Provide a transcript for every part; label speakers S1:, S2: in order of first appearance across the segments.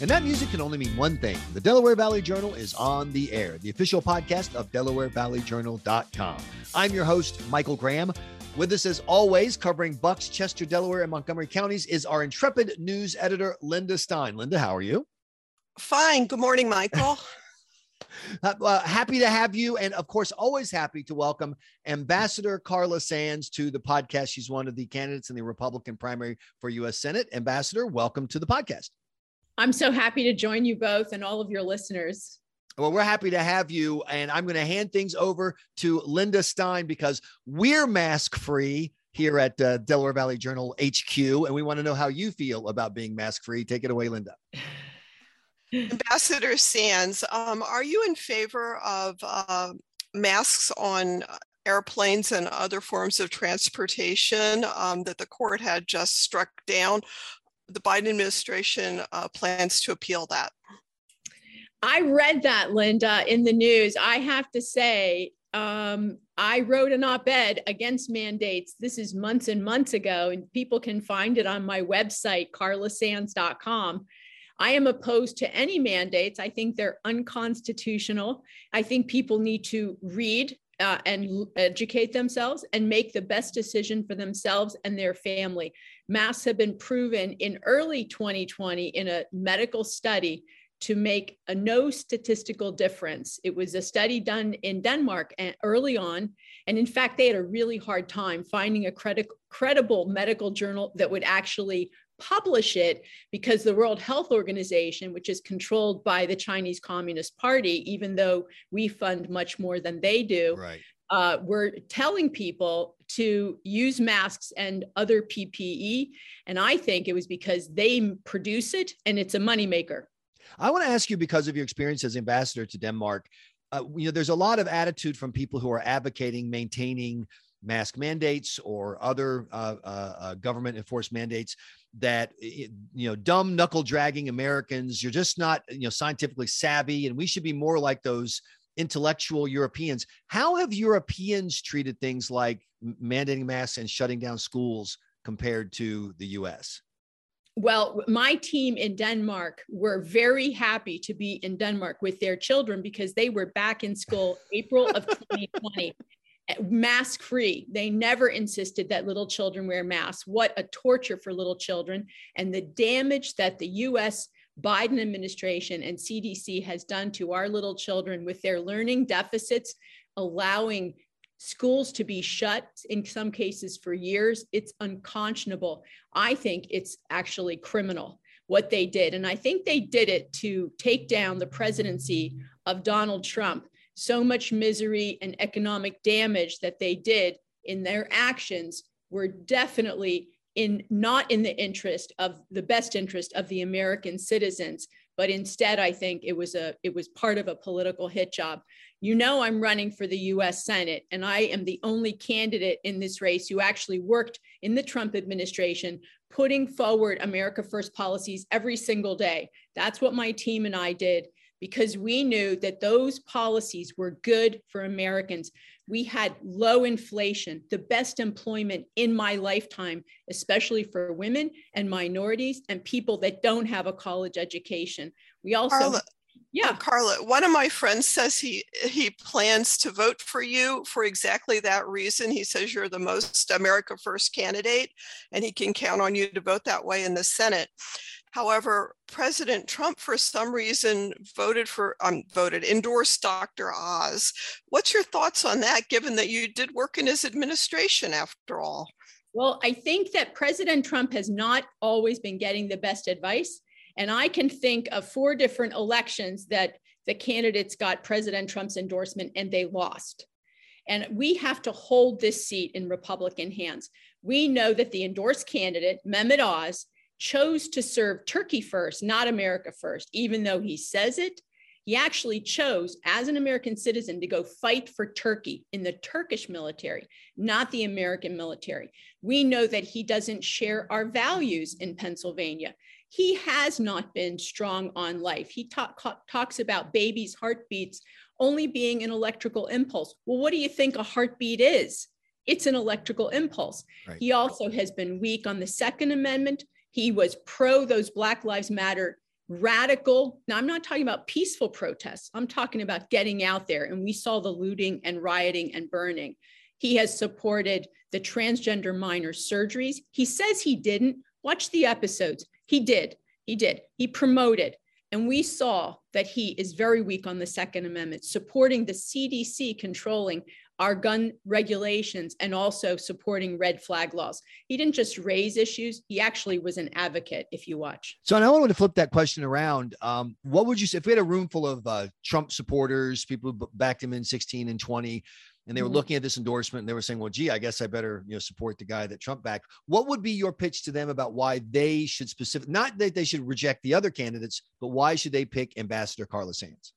S1: And that music can only mean one thing. The Delaware Valley Journal is on the air, the official podcast of DelawareValleyJournal.com. I'm your host, Michael Graham. With us, as always, covering Bucks, Chester, Delaware, and Montgomery counties, is our intrepid news editor, Linda Stein. Linda, how are you?
S2: Fine. Good morning, Michael.
S1: uh, happy to have you. And of course, always happy to welcome Ambassador Carla Sands to the podcast. She's one of the candidates in the Republican primary for U.S. Senate. Ambassador, welcome to the podcast.
S3: I'm so happy to join you both and all of your listeners.
S1: Well, we're happy to have you. And I'm going to hand things over to Linda Stein because we're mask free here at uh, Delaware Valley Journal HQ. And we want to know how you feel about being mask free. Take it away, Linda.
S2: Ambassador Sands, um, are you in favor of uh, masks on airplanes and other forms of transportation um, that the court had just struck down? The Biden administration uh, plans to appeal that.
S3: I read that, Linda, in the news. I have to say, um, I wrote an op ed against mandates. This is months and months ago, and people can find it on my website, carlasands.com. I am opposed to any mandates. I think they're unconstitutional. I think people need to read uh, and educate themselves and make the best decision for themselves and their family. Masks have been proven in early 2020 in a medical study to make a no statistical difference. It was a study done in Denmark early on. And in fact, they had a really hard time finding a credi- credible medical journal that would actually publish it because the World Health Organization, which is controlled by the Chinese Communist Party, even though we fund much more than they do, right. uh, we're telling people to use masks and other PPE. And I think it was because they produce it and it's a moneymaker.
S1: I want to ask you because of your experience as ambassador to Denmark. Uh, you know, there's a lot of attitude from people who are advocating maintaining mask mandates or other uh, uh, uh government enforced mandates that you know dumb knuckle dragging Americans. You're just not you know scientifically savvy, and we should be more like those intellectual Europeans. How have Europeans treated things like mandating masks and shutting down schools compared to the U.S.?
S3: Well, my team in Denmark were very happy to be in Denmark with their children because they were back in school April of 2020 mask free. They never insisted that little children wear masks. What a torture for little children. And the damage that the US Biden administration and CDC has done to our little children with their learning deficits, allowing schools to be shut in some cases for years, it's unconscionable. I think it's actually criminal what they did. And I think they did it to take down the presidency of Donald Trump so much misery and economic damage that they did in their actions were definitely in not in the interest of the best interest of the American citizens, but instead I think it was a it was part of a political hit job. You know I'm running for the US Senate and I am the only candidate in this race who actually worked in the Trump administration putting forward America First policies every single day. That's what my team and I did because we knew that those policies were good for Americans. We had low inflation, the best employment in my lifetime, especially for women and minorities and people that don't have a college education. We also
S2: Carla, yeah, Carla, one of my friends says he he plans to vote for you for exactly that reason. He says you're the most America First candidate and he can count on you to vote that way in the Senate. However, President Trump, for some reason, voted for, um, voted, endorsed Dr. Oz. What's your thoughts on that, given that you did work in his administration after all?
S3: Well, I think that President Trump has not always been getting the best advice. And I can think of four different elections that the candidates got President Trump's endorsement and they lost. And we have to hold this seat in Republican hands. We know that the endorsed candidate, Mehmet Oz, chose to serve Turkey first, not America first, even though he says it. He actually chose, as an American citizen, to go fight for Turkey in the Turkish military, not the American military. We know that he doesn't share our values in Pennsylvania. He has not been strong on life. He talk, talks about babies' heartbeats only being an electrical impulse. Well, what do you think a heartbeat is? It's an electrical impulse. Right. He also has been weak on the Second Amendment, he was pro those Black Lives Matter radical. Now, I'm not talking about peaceful protests. I'm talking about getting out there. And we saw the looting and rioting and burning. He has supported the transgender minor surgeries. He says he didn't. Watch the episodes. He did. He did. He promoted. And we saw that he is very weak on the Second Amendment, supporting the CDC controlling our gun regulations and also supporting red flag laws. He didn't just raise issues, he actually was an advocate, if you watch.
S1: So I want to flip that question around. Um, what would you say if we had a room full of uh, Trump supporters, people who backed him in 16 and 20? and they were mm-hmm. looking at this endorsement and they were saying, well, gee, I guess I better, you know, support the guy that Trump backed. What would be your pitch to them about why they should specific, not that they should reject the other candidates, but why should they pick Ambassador Carla Sands?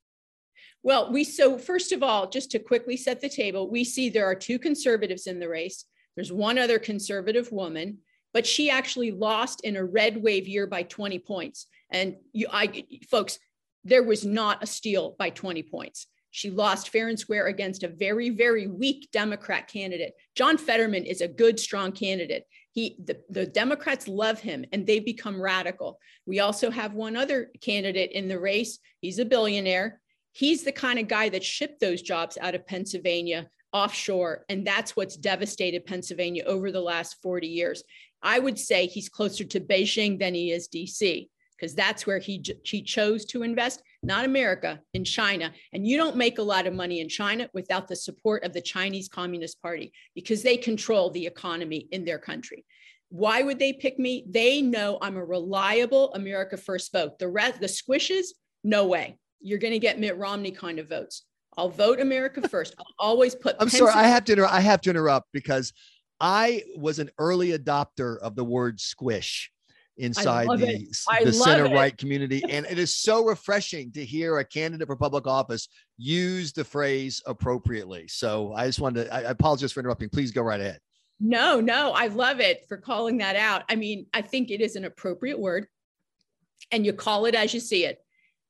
S3: Well, we so first of all, just to quickly set the table, we see there are two conservatives in the race. There's one other conservative woman, but she actually lost in a red wave year by 20 points. And you, I, folks, there was not a steal by 20 points. She lost fair and square against a very, very weak Democrat candidate. John Fetterman is a good, strong candidate. He, the, the Democrats love him and they've become radical. We also have one other candidate in the race. He's a billionaire. He's the kind of guy that shipped those jobs out of Pennsylvania offshore. And that's what's devastated Pennsylvania over the last 40 years. I would say he's closer to Beijing than he is DC, because that's where he, he chose to invest, not America, in China. And you don't make a lot of money in China without the support of the Chinese Communist Party, because they control the economy in their country. Why would they pick me? They know I'm a reliable America First vote. The rest, the squishes, no way you're going to get Mitt Romney kind of votes. I'll vote America first. I'll always put.
S1: I'm sorry, I have to. Inter- I have to interrupt because I was an early adopter of the word squish inside the, the center right community. And it is so refreshing to hear a candidate for public office use the phrase appropriately. So I just wanted to, I apologize for interrupting. Please go right ahead.
S3: No, no, I love it for calling that out. I mean, I think it is an appropriate word and you call it as you see it.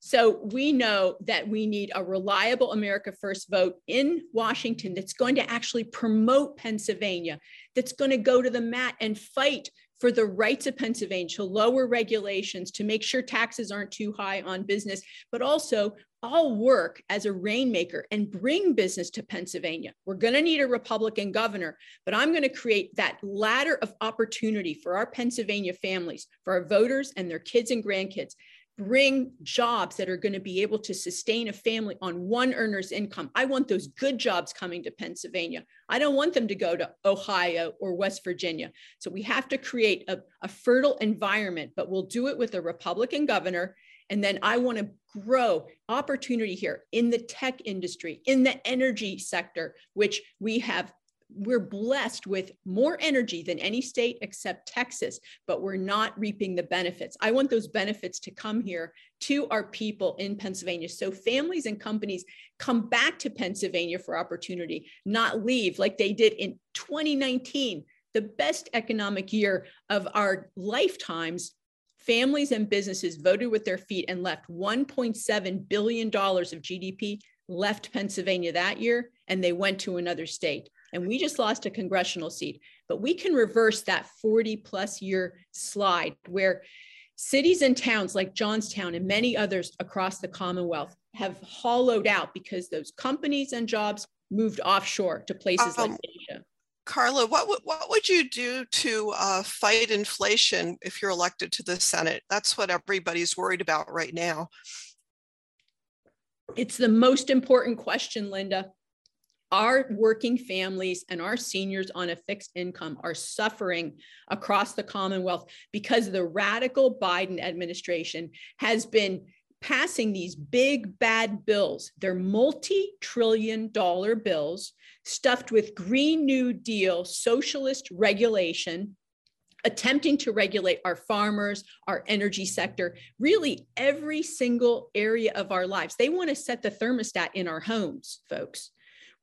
S3: So we know that we need a reliable America First vote in Washington that's going to actually promote Pennsylvania, that's going to go to the mat and fight for the rights of Pennsylvania to lower regulations, to make sure taxes aren't too high on business, but also I'll work as a rainmaker and bring business to Pennsylvania. We're going to need a Republican governor, but I'm going to create that ladder of opportunity for our Pennsylvania families, for our voters and their kids and grandkids bring jobs that are going to be able to sustain a family on one earner's income. I want those good jobs coming to Pennsylvania. I don't want them to go to Ohio or West Virginia. So we have to create a, a fertile environment, but we'll do it with a Republican governor. And then I want to grow opportunity here in the tech industry, in the energy sector, which we have we're blessed with more energy than any state except Texas, but we're not reaping the benefits. I want those benefits to come here to our people in Pennsylvania. So families and companies come back to Pennsylvania for opportunity, not leave like they did in 2019, the best economic year of our lifetimes. Families and businesses voted with their feet and left $1.7 billion of GDP left Pennsylvania that year, and they went to another state and we just lost a congressional seat. But we can reverse that 40 plus year slide where cities and towns like Johnstown and many others across the Commonwealth have hollowed out because those companies and jobs moved offshore to places um, like Asia.
S2: Carla, what would, what would you do to uh, fight inflation if you're elected to the Senate? That's what everybody's worried about right now.
S3: It's the most important question, Linda our working families and our seniors on a fixed income are suffering across the Commonwealth because the radical Biden administration has been passing these big bad bills. They're multi trillion dollar bills stuffed with Green New Deal socialist regulation. Attempting to regulate our farmers, our energy sector, really every single area of our lives. They want to set the thermostat in our homes, folks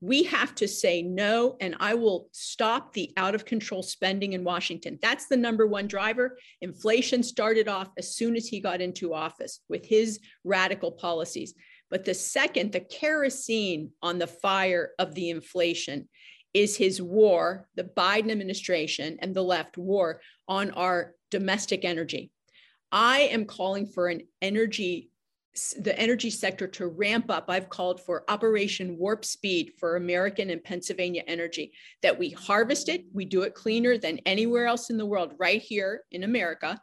S3: we have to say no, and I will stop the out of control spending in Washington. That's the number one driver. Inflation started off as soon as he got into office with his radical policies. But the second, the kerosene on the fire of the inflation is his war, the Biden administration and the left war on our domestic energy. I am calling for an energy the energy sector to ramp up. I've called for Operation Warp Speed for American and Pennsylvania energy, that we harvest it, we do it cleaner than anywhere else in the world, right here in America.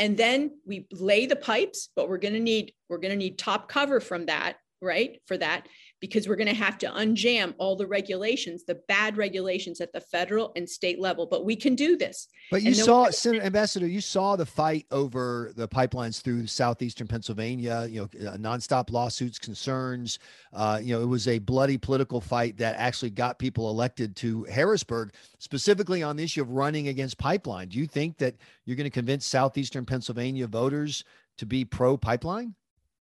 S3: And then we lay the pipes, but we're gonna need, we're gonna need top cover from that, right? For that because we're going to have to unjam all the regulations, the bad regulations at the federal and state level. But we can do this.
S1: But you saw, Senator Ambassador, you saw the fight over the pipelines through southeastern Pennsylvania. You know, uh, nonstop lawsuits, concerns. Uh, you know, it was a bloody political fight that actually got people elected to Harrisburg, specifically on the issue of running against pipeline. Do you think that you're going to convince southeastern Pennsylvania voters to be pro pipeline?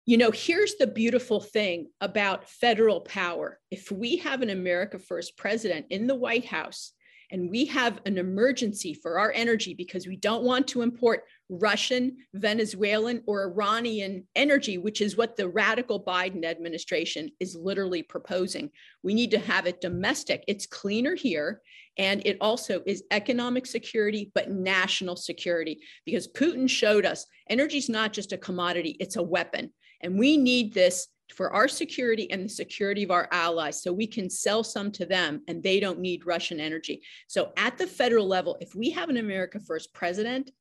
S3: You know, here's the beautiful thing about federal power. If we have an America First president in the White House and we have an emergency for our energy because we don't want to import Russian, Venezuelan, or Iranian energy, which is what the radical Biden administration is literally proposing. We need to have it domestic. It's cleaner here. And it also is economic security, but national security, because Putin showed us energy is not just a commodity, it's a weapon. And we need this for our security and the security of our allies so we can sell some to them and they don't need Russian energy. So at the federal level, if we have an America First president,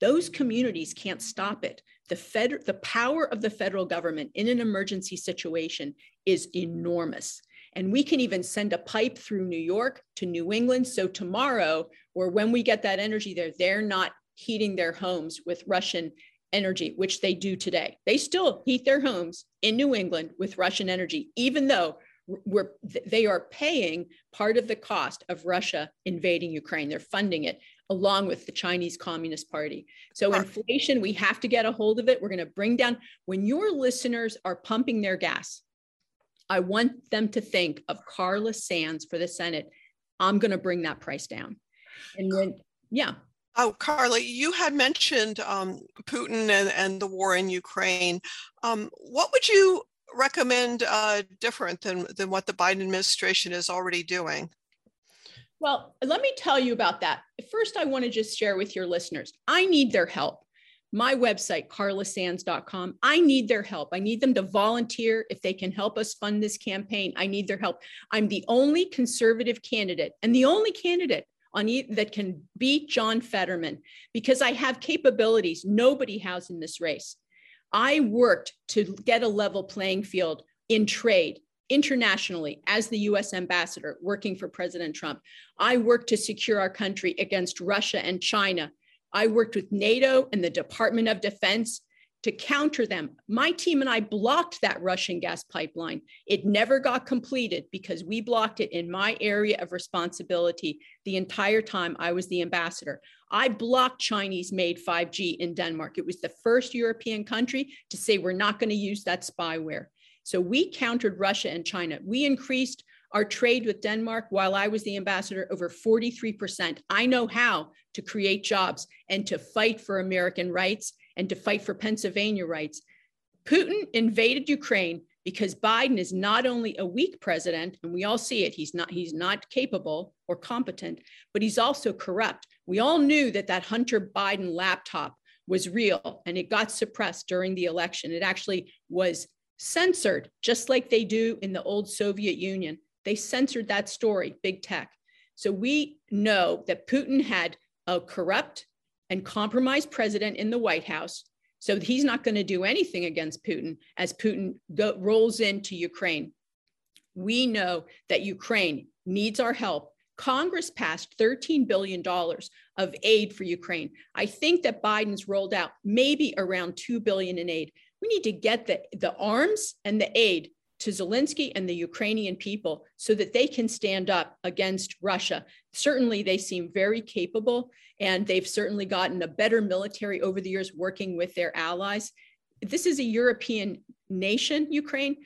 S3: those communities can't stop it. The, fed, the power of the federal government in an emergency situation is enormous. And we can even send a pipe through New York to New England. So tomorrow, or when we get that energy there, they're not heating their homes with Russian energy, which they do today. They still heat their homes in New England with Russian energy, even though we're, they are paying part of the cost of Russia invading Ukraine. They're funding it along with the Chinese Communist Party. So inflation, we have to get a hold of it. We're going to bring down when your listeners are pumping their gas. I want them to think of Carla Sands for the Senate. I'm going to bring that price down. And then, yeah,
S2: Oh, Carla, you had mentioned um, Putin and, and the war in Ukraine. Um, what would you recommend uh, different than, than what the Biden administration is already doing?
S3: Well, let me tell you about that. First, I want to just share with your listeners I need their help. My website, carlasands.com, I need their help. I need them to volunteer if they can help us fund this campaign. I need their help. I'm the only conservative candidate and the only candidate on e- that can beat John Fetterman because I have capabilities nobody has in this race. I worked to get a level playing field in trade internationally as the US ambassador working for President Trump. I worked to secure our country against Russia and China. I worked with NATO and the Department of Defense to counter them. My team and I blocked that Russian gas pipeline. It never got completed because we blocked it in my area of responsibility the entire time I was the ambassador. I blocked Chinese made 5G in Denmark. It was the first European country to say we're not going to use that spyware. So we countered Russia and China. We increased our trade with Denmark while I was the ambassador over 43%. I know how to create jobs and to fight for American rights and to fight for Pennsylvania rights. Putin invaded Ukraine because Biden is not only a weak president, and we all see it, he's not, he's not capable or competent, but he's also corrupt. We all knew that that Hunter Biden laptop was real and it got suppressed during the election. It actually was censored, just like they do in the old Soviet Union. They censored that story, big tech. So we know that Putin had a corrupt and compromised president in the White House. So he's not going to do anything against Putin as Putin go, rolls into Ukraine. We know that Ukraine needs our help. Congress passed $13 billion of aid for Ukraine. I think that Biden's rolled out maybe around 2 billion in aid. We need to get the, the arms and the aid to Zelensky and the Ukrainian people so that they can stand up against Russia. Certainly, they seem very capable, and they've certainly gotten a better military over the years working with their allies. This is a European nation, Ukraine.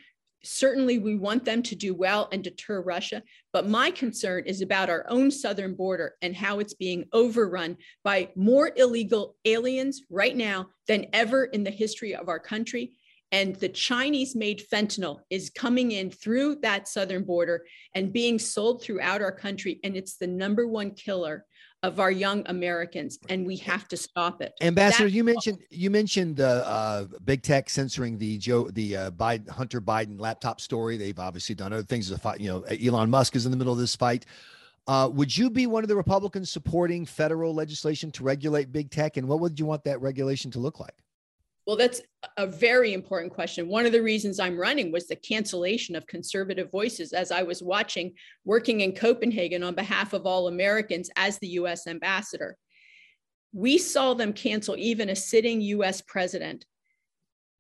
S3: Certainly, we want them to do well and deter Russia. But my concern is about our own southern border and how it's being overrun by more illegal aliens right now than ever in the history of our country And the Chinese made fentanyl is coming in through that southern border and being sold throughout our country. And it's the number one killer of our young Americans, and we have to stop it.
S1: Ambassador, That's you mentioned you mentioned the uh, big tech censoring the Joe the uh, Biden, Hunter Biden laptop story. They've obviously done other things. You know, Elon Musk is in the middle of this fight. Uh, would you be one of the Republicans supporting federal legislation to regulate big tech, and what would you want that regulation to look like?
S3: Well, that's a very important question. One of the reasons I'm running was the cancellation of conservative voices as I was watching working in Copenhagen on behalf of all Americans as the US ambassador. We saw them cancel even a sitting US president.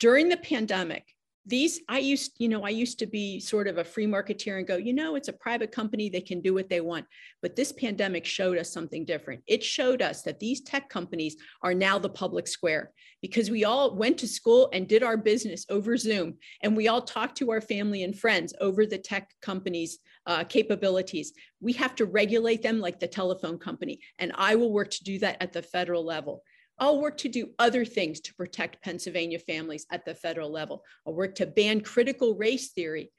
S3: During the pandemic, these i used you know i used to be sort of a free marketeer and go you know it's a private company they can do what they want. But this pandemic showed us something different. It showed us that these tech companies are now the public square because we all went to school and did our business over zoom and we all talked to our family and friends over the tech companies uh, capabilities. We have to regulate them like the telephone company and i will work to do that at the federal level I'll work to do other things to protect Pennsylvania families at the federal level. I'll work to ban critical race theory.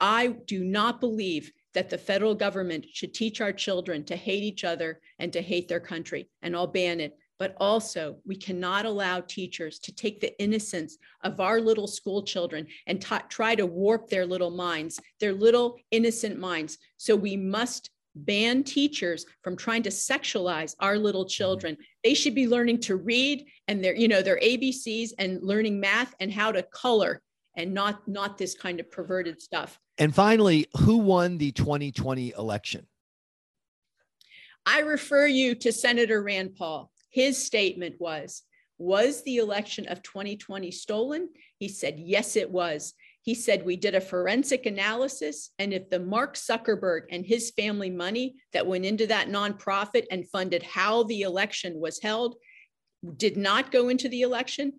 S3: I do not believe that the federal government should teach our children to hate each other and to hate their country, and I'll ban it. But also, we cannot allow teachers to take the innocence of our little school children and try to warp their little minds, their little innocent minds. So we must ban teachers from trying to sexualize our little mm-hmm. children. They should be learning to read and their you know their abcs and learning math and how to color and not not this kind of perverted stuff.
S1: And finally who won the 2020 election?
S3: I refer you to senator rand paul. His statement was was the election of 2020 stolen? He said yes it was he said, We did a forensic analysis, and if the Mark Zuckerberg and his family money that went into that nonprofit and funded how the election was held did not go into the election,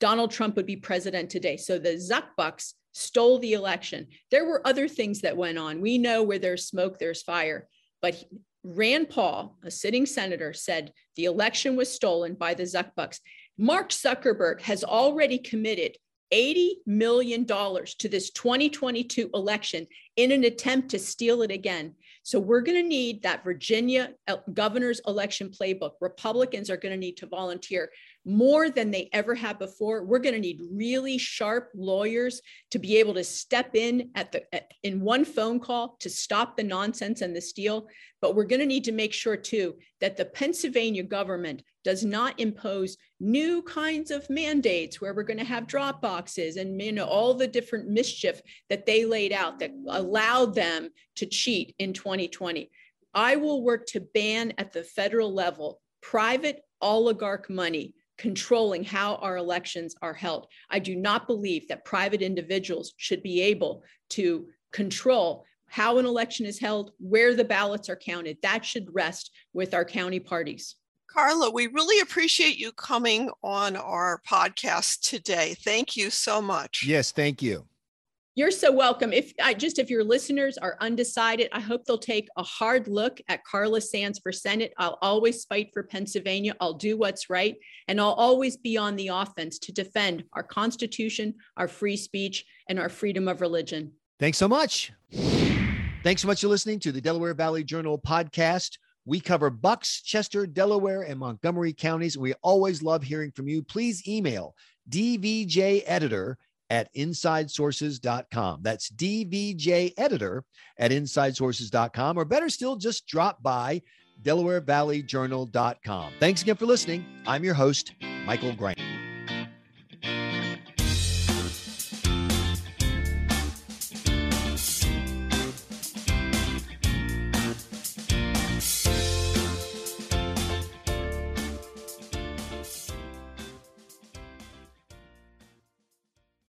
S3: Donald Trump would be president today. So the Zuckbucks stole the election. There were other things that went on. We know where there's smoke, there's fire. But Rand Paul, a sitting senator, said the election was stolen by the Zuckbucks. Mark Zuckerberg has already committed $80 million to this 2022 election in an attempt to steal it again. So we're going to need that Virginia uh, governor's election playbook. Republicans are going to need to volunteer more than they ever have before. We're going to need really sharp lawyers to be able to step in at the at, in one phone call to stop the nonsense and the steal. But we're going to need to make sure too that the Pennsylvania government does not impose new kinds of mandates where we're going to have drop boxes and you know all the different mischief that they laid out that allowed them to cheat in 2020. I will work to ban at the federal level private oligarch money controlling how our elections are held. I do not believe that private individuals should be able to control how an election is held, where the ballots are counted. That should rest with our county parties.
S2: Carla, we really appreciate you coming on our podcast today. Thank you so much.
S1: Yes, thank you.
S3: You're so welcome. If I just if your listeners are undecided, I hope they'll take a hard look at Carla Sands for Senate. I'll always fight for Pennsylvania. I'll do what's right, and I'll always be on the offense to defend our Constitution, our free speech, and our freedom of religion.
S1: Thanks so much. Thanks so much for listening to the Delaware Valley Journal podcast. We cover Bucks, Chester, Delaware, and Montgomery counties. We always love hearing from you. Please email dvjeditor at insidesources.com. That's DVJ editor at insidesources.com, or better still, just drop by DelawareValleyJournal.com. Thanks again for listening. I'm your host, Michael Graham.